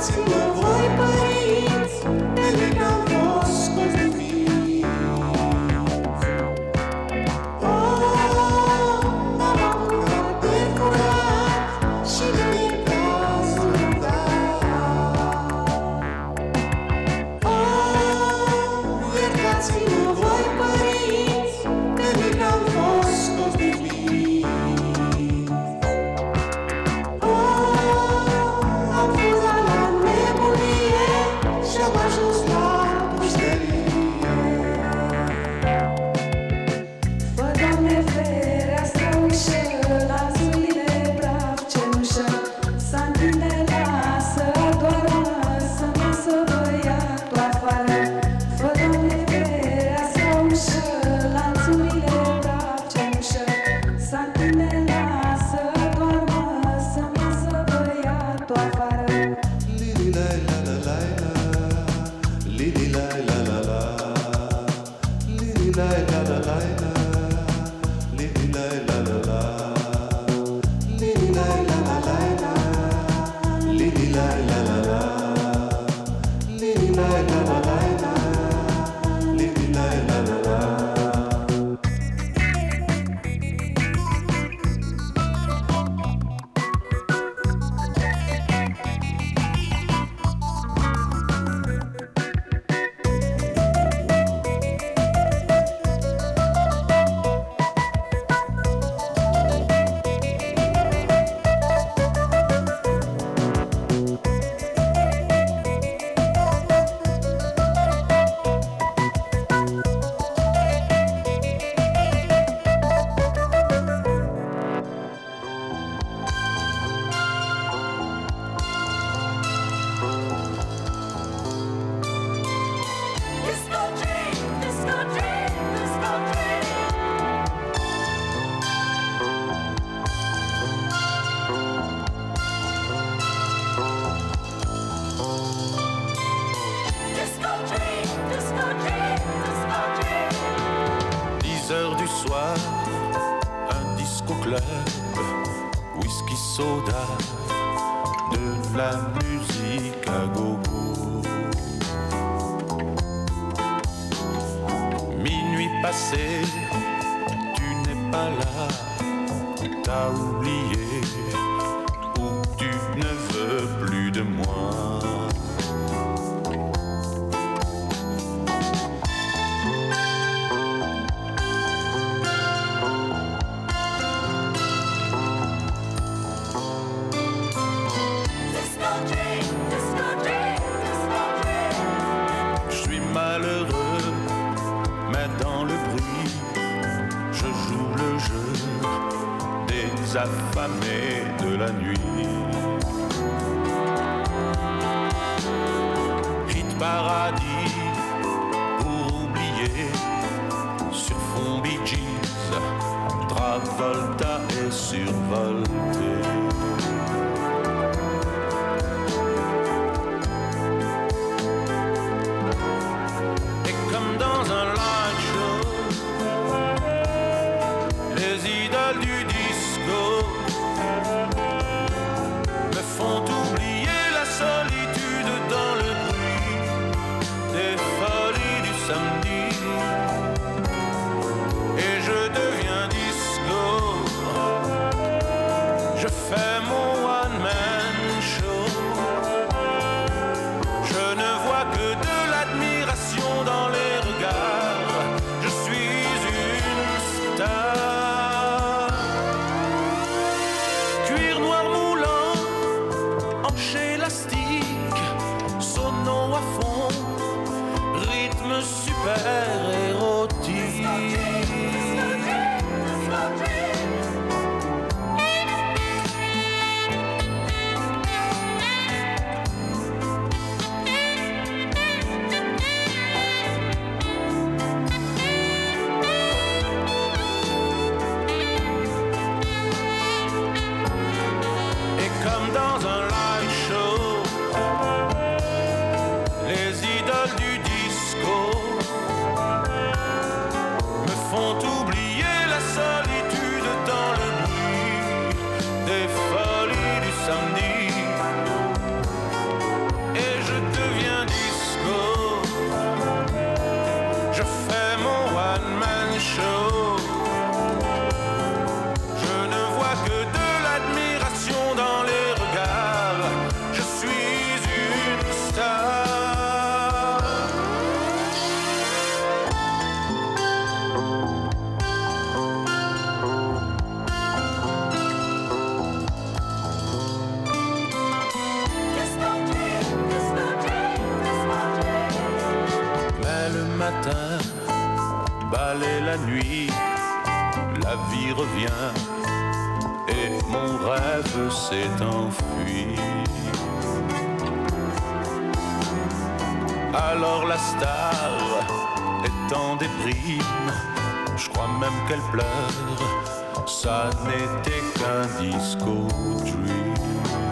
to la vie revient et mon rêve s'est enfui. Alors la star est en déprime, je crois même qu'elle pleure, ça n'était qu'un disco dream.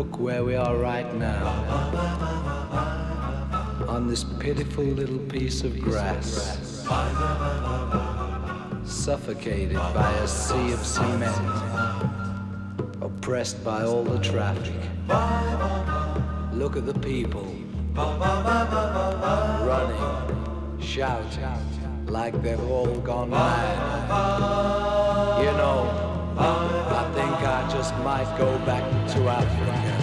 Look where we are right now. On this pitiful little piece of grass suffocated by a sea of cement, oppressed by all the traffic. Look at the people running, shouting like they've all gone mad. You know, think I just might go back to Africa.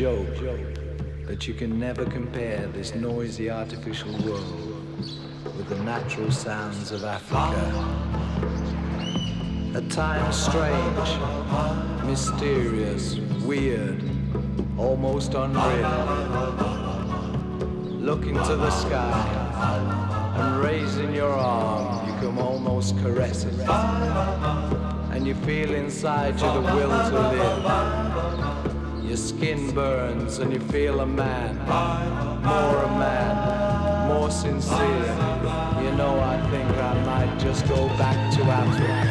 Joke that you can never compare this noisy artificial world with the natural sounds of Africa. At times strange, mysterious, weird, almost unreal. Looking to the sky and raising your arm, you can almost caress it. And you feel inside you the will to live. Your skin burns and you feel a man, more a man, more sincere. You know, I think I might just go back to Africa.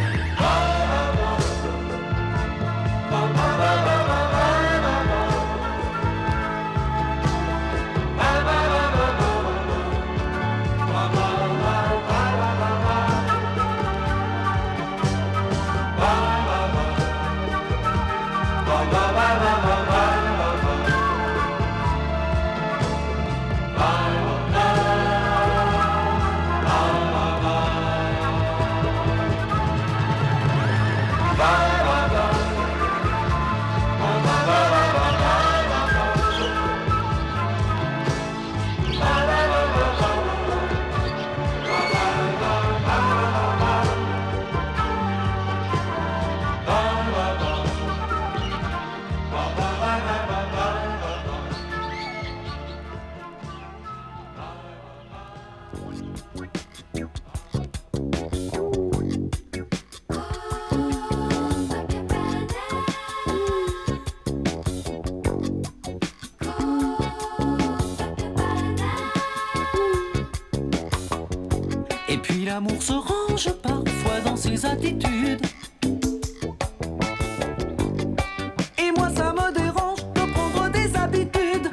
L'amour se range parfois dans ses attitudes. Et moi, ça me dérange de prendre des habitudes.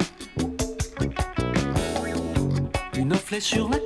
Une flèche sur la tête.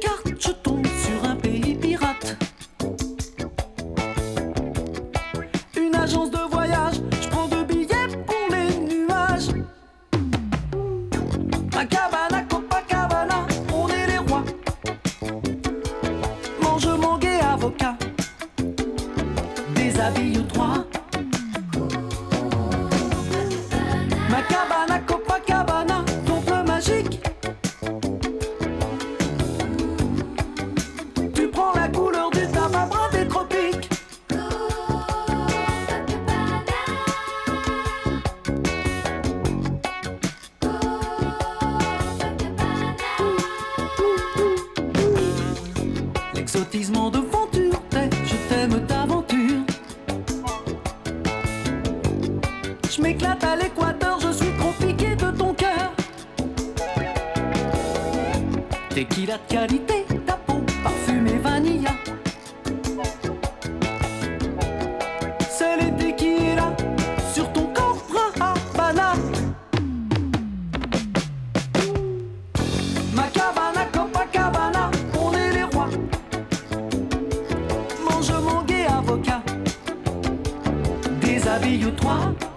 filles ou trois.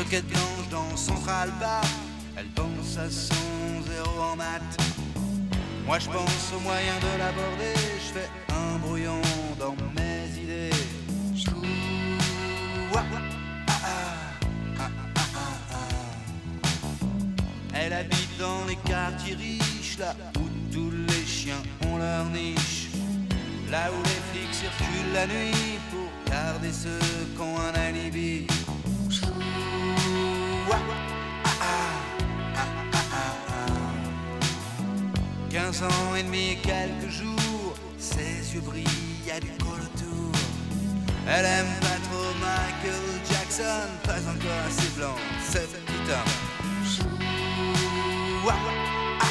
Socket blanche dans Central Park. Elle pense à son zéro en maths. Moi je pense au moyen de l'aborder. Je fais un brouillon dans mes idées. Ah, ah, ah. Elle habite dans les quartiers riches, là où tous les chiens ont leur niche. Là où les flics circulent la nuit pour garder ceux qui ont un alibi. 15 ans et demi quelques jours, ses yeux brillent à du col autour. Elle aime pas trop Michael Jackson, pas encore assez blanc, cette putain. Ah, ah, ah,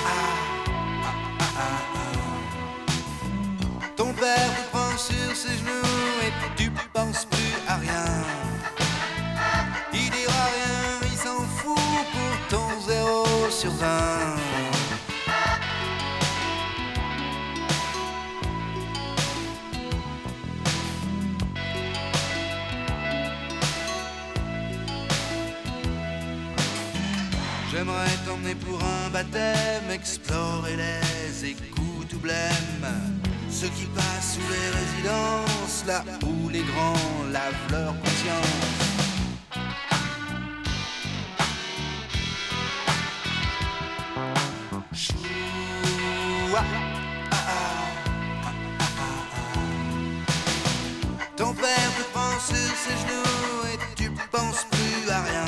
ah, ah, ah. Ton père te prend sur ses genoux et tu penses plus à rien. Sur 20. J'aimerais t'emmener pour un baptême, explorer les égouts tout blême. Ceux qui passent sous les résidences, là où les grands lavent leur conscience. Ton père te prend sur ses genoux et tu penses plus à rien.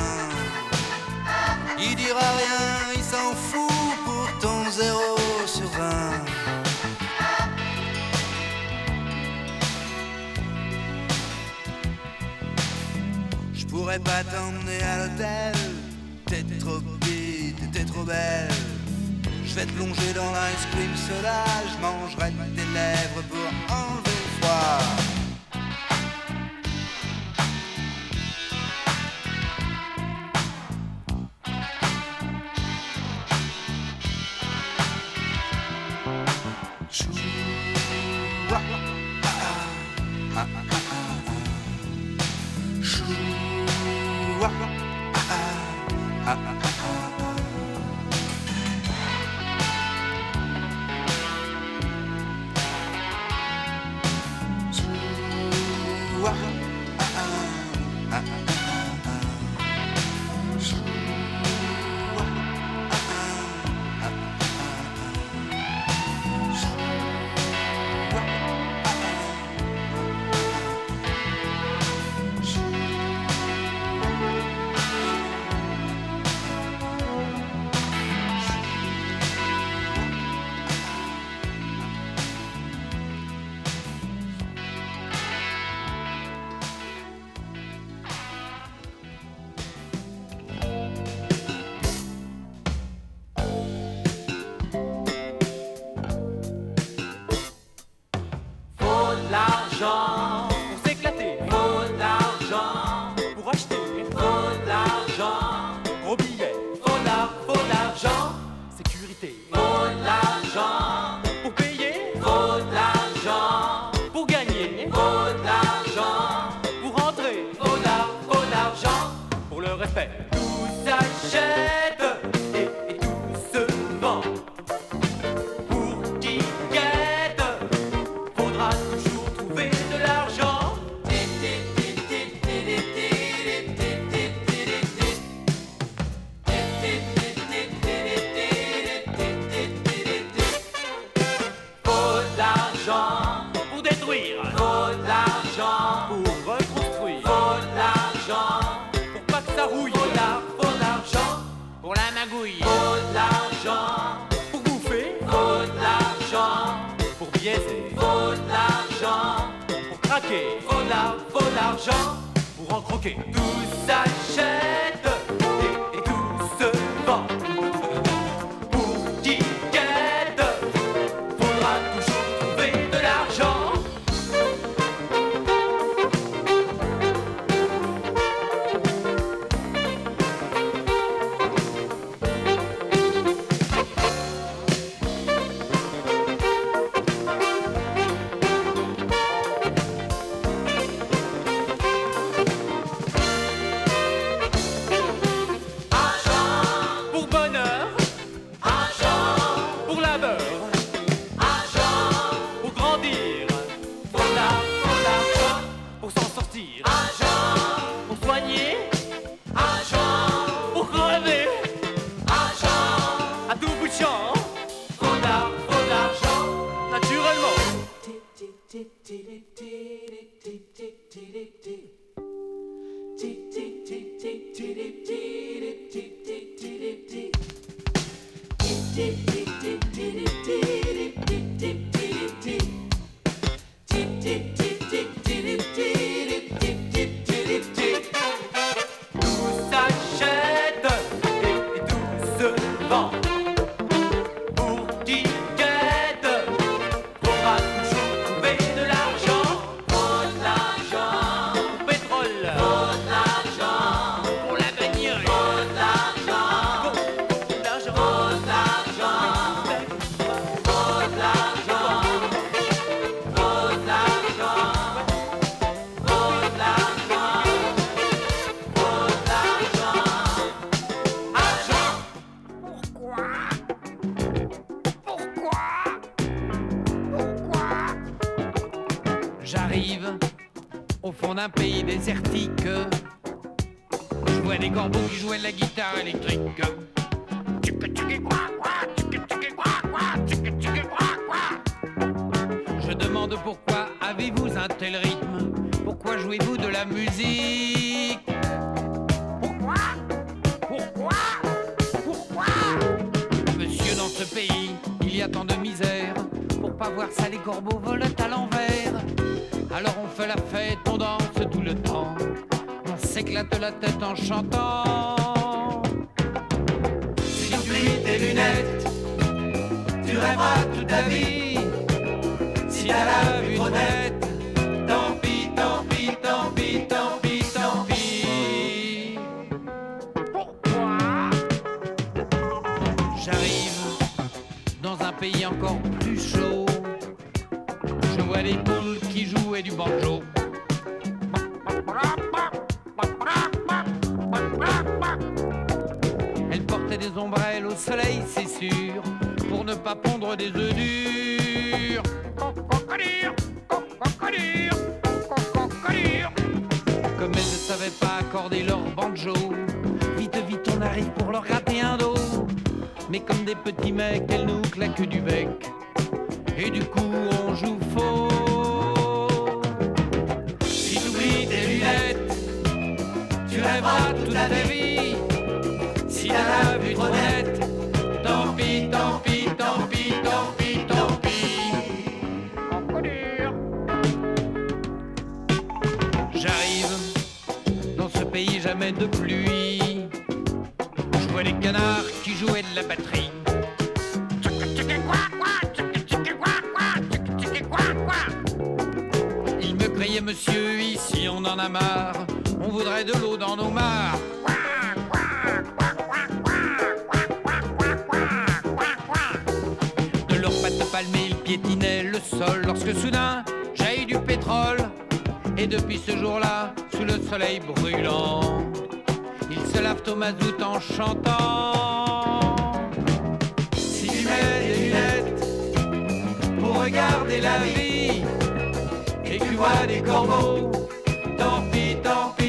Il dira rien, il s'en fout pour ton zéro sur 20. Je pourrais pas t'emmener à l'hôtel, t'es trop petite, t'es trop belle. Je vais te plonger dans l'ice cream soda, je mangerai tes lèvres pour enlever le froid. pour en croquer. Tout s'achète. Au soleil, c'est sûr, pour ne pas pondre des œufs durs. Comme elles ne savaient pas accorder leur banjo, vite, vite, on arrive pour leur gratter un dos. Mais comme des petits mecs, elles nous claquent du bec. Et du coup, on joue faux. Si tu oublies tes lunettes, tu rêveras toute ta vie. Tant pis, tant pis, tant pis, tant pis, tant pis. J'arrive dans ce pays jamais de pluie. Je vois les canards qui jouaient de la batterie. Ils me criaient, monsieur, ici on en a marre. On voudrait de l'eau dans nos mares. piétinait le sol lorsque soudain jaillit du pétrole. Et depuis ce jour-là, sous le soleil brûlant, ils se lavent au mazout en chantant. Si tu mets des lunettes pour regarder la vie et tu vois des corbeaux, tant pis, tant pis.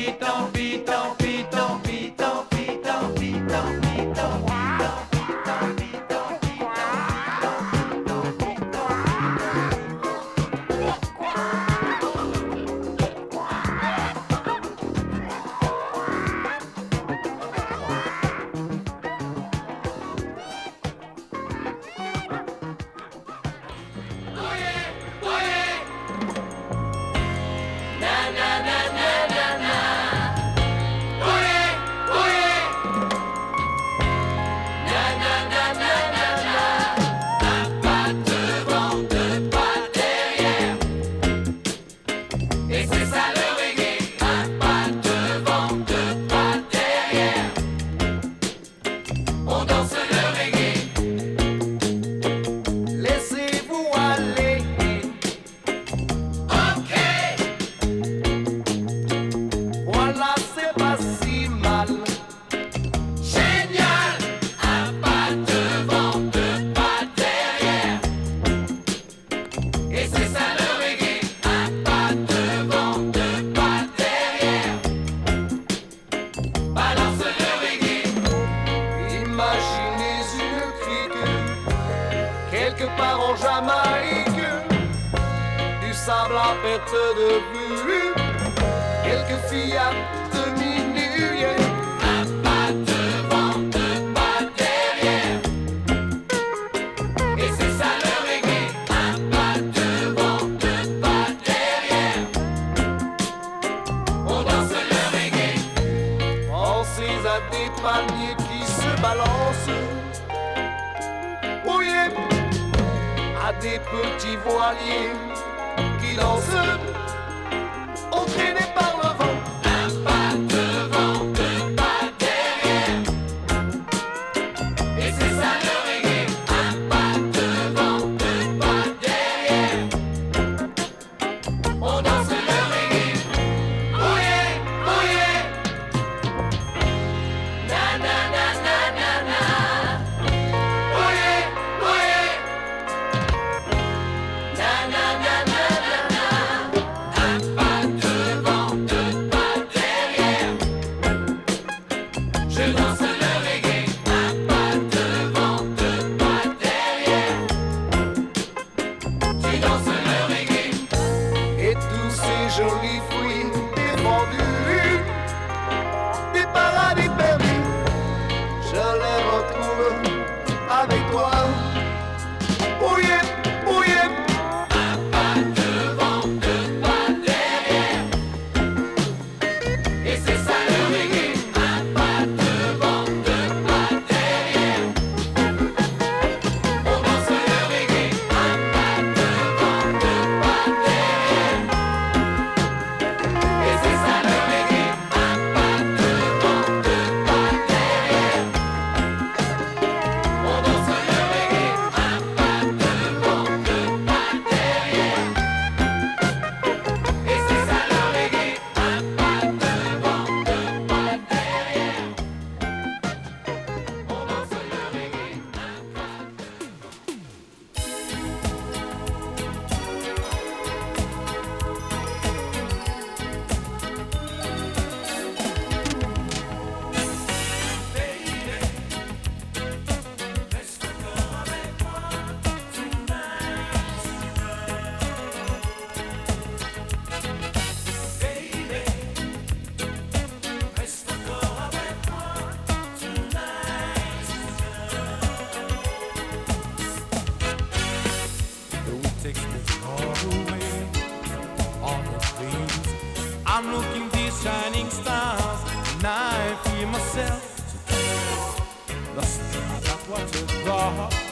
stars, I feel myself lost. I got what you brought.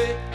fait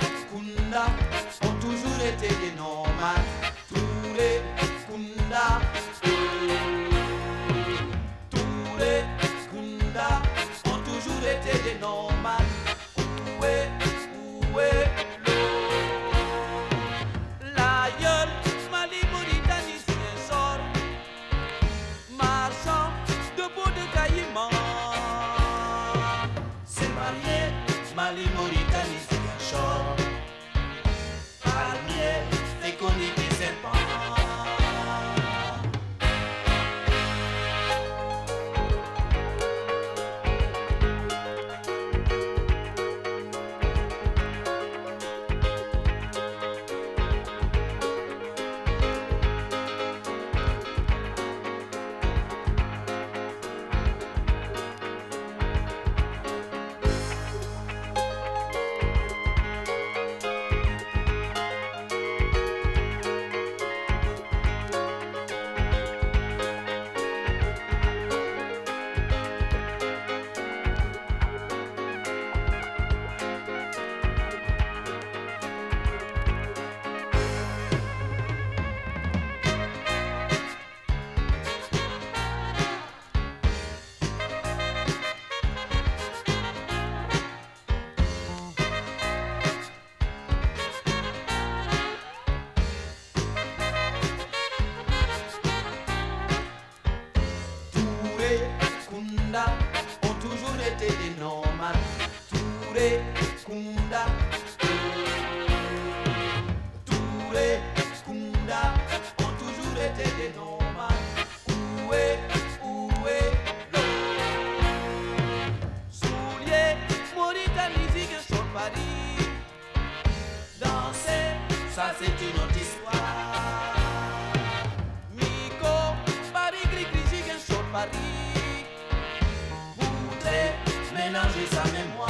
Paris. Voudrait mélanger sa mémoire.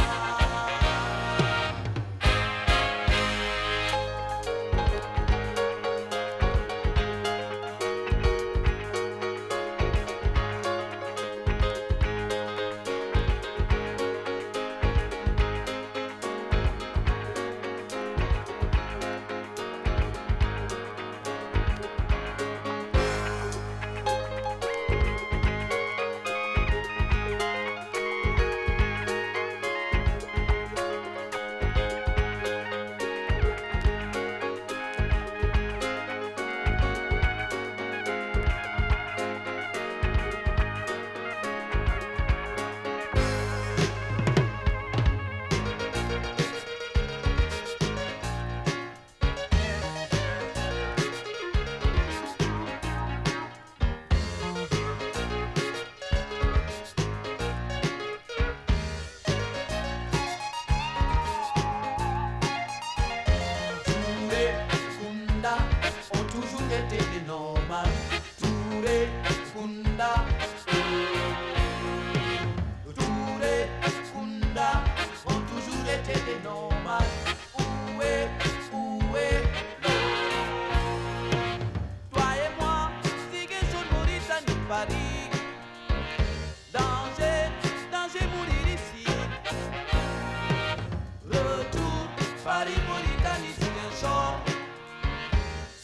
farine monitani, siguen son.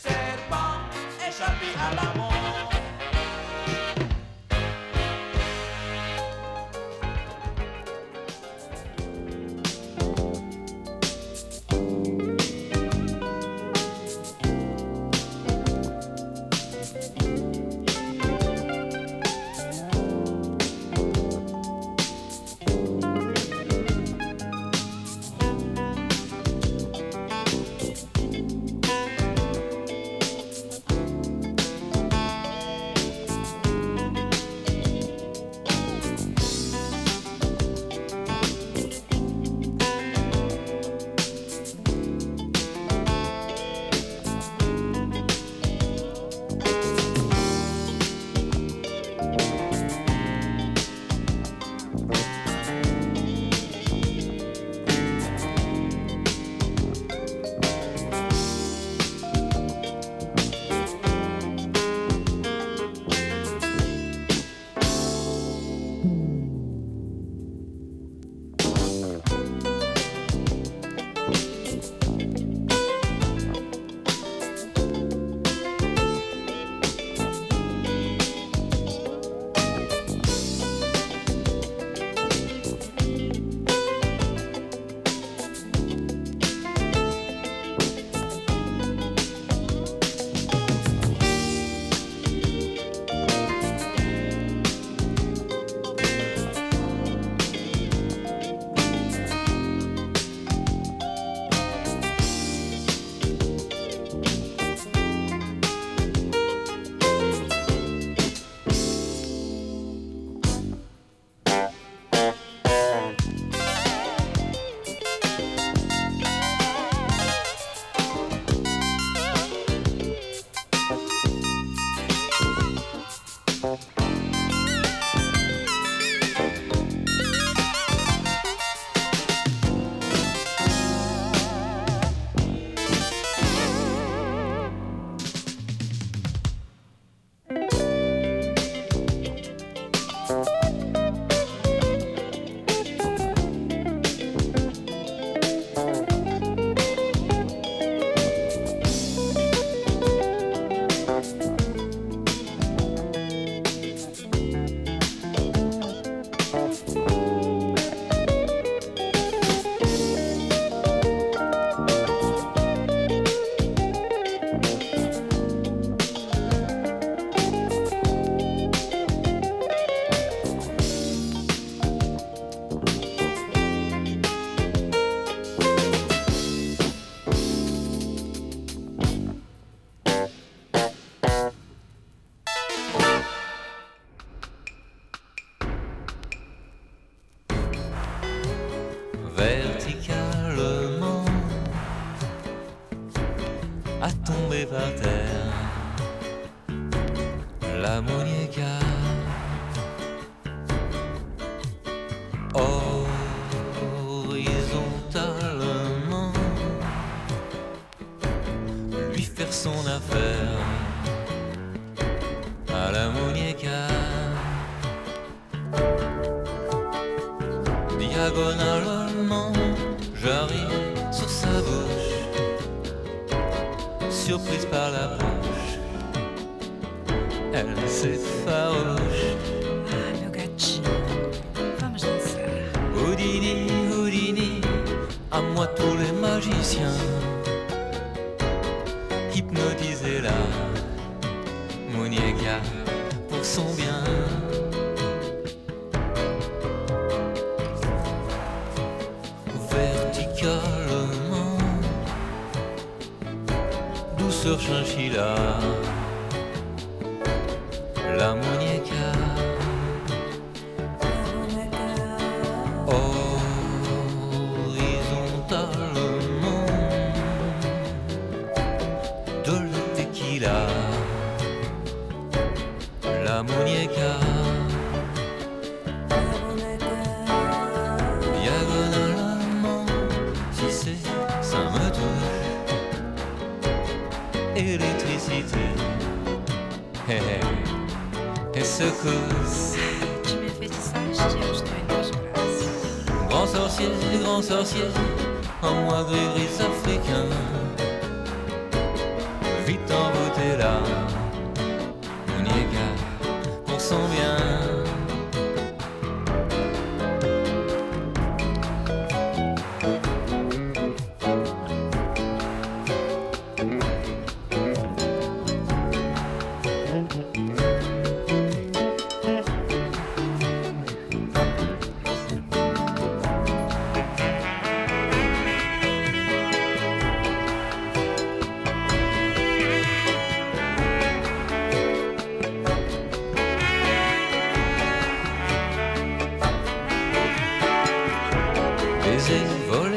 Serpent échappé à la mort. Surprise par la bouche. Elle s'effarouche Ah. Houdini, Houdini, à moi tous les magiciens. Hypnotisez la Monieka pour son bien 失去了。rising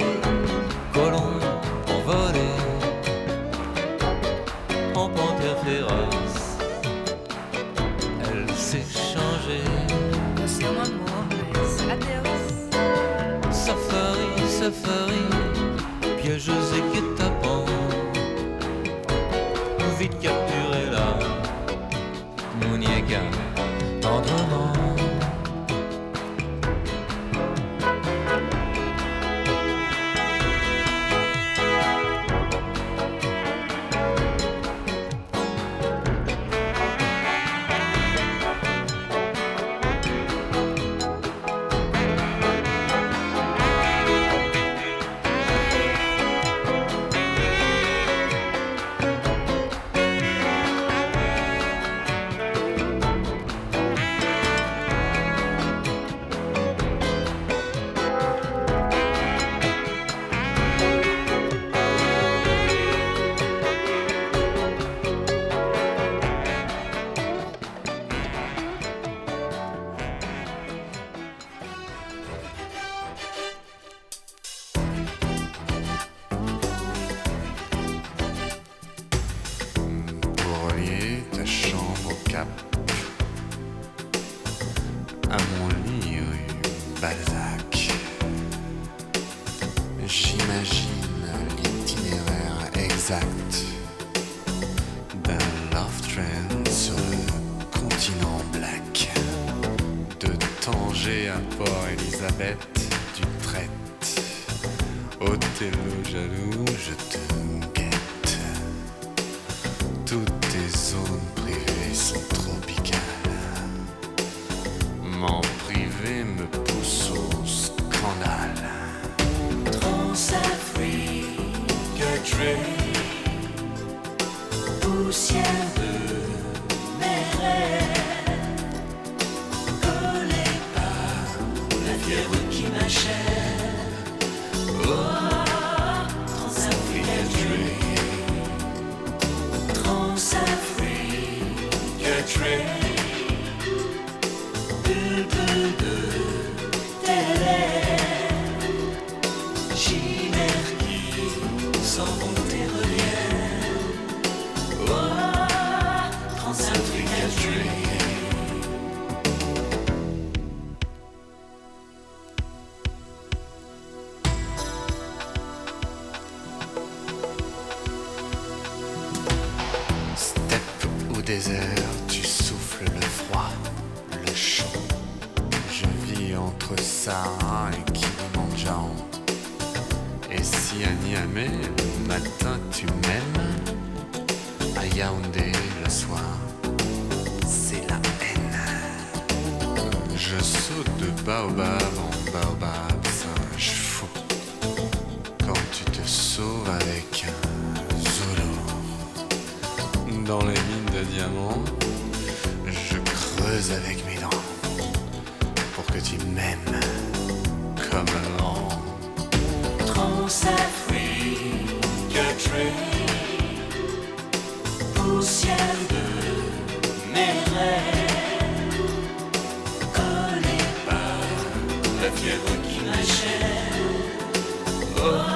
Toutes tes zones privées sont tropicales. M'en priver me pousse au scandale. Transafrique Trade, poussière de mes rêves. Lefie ruki nasze. Oh.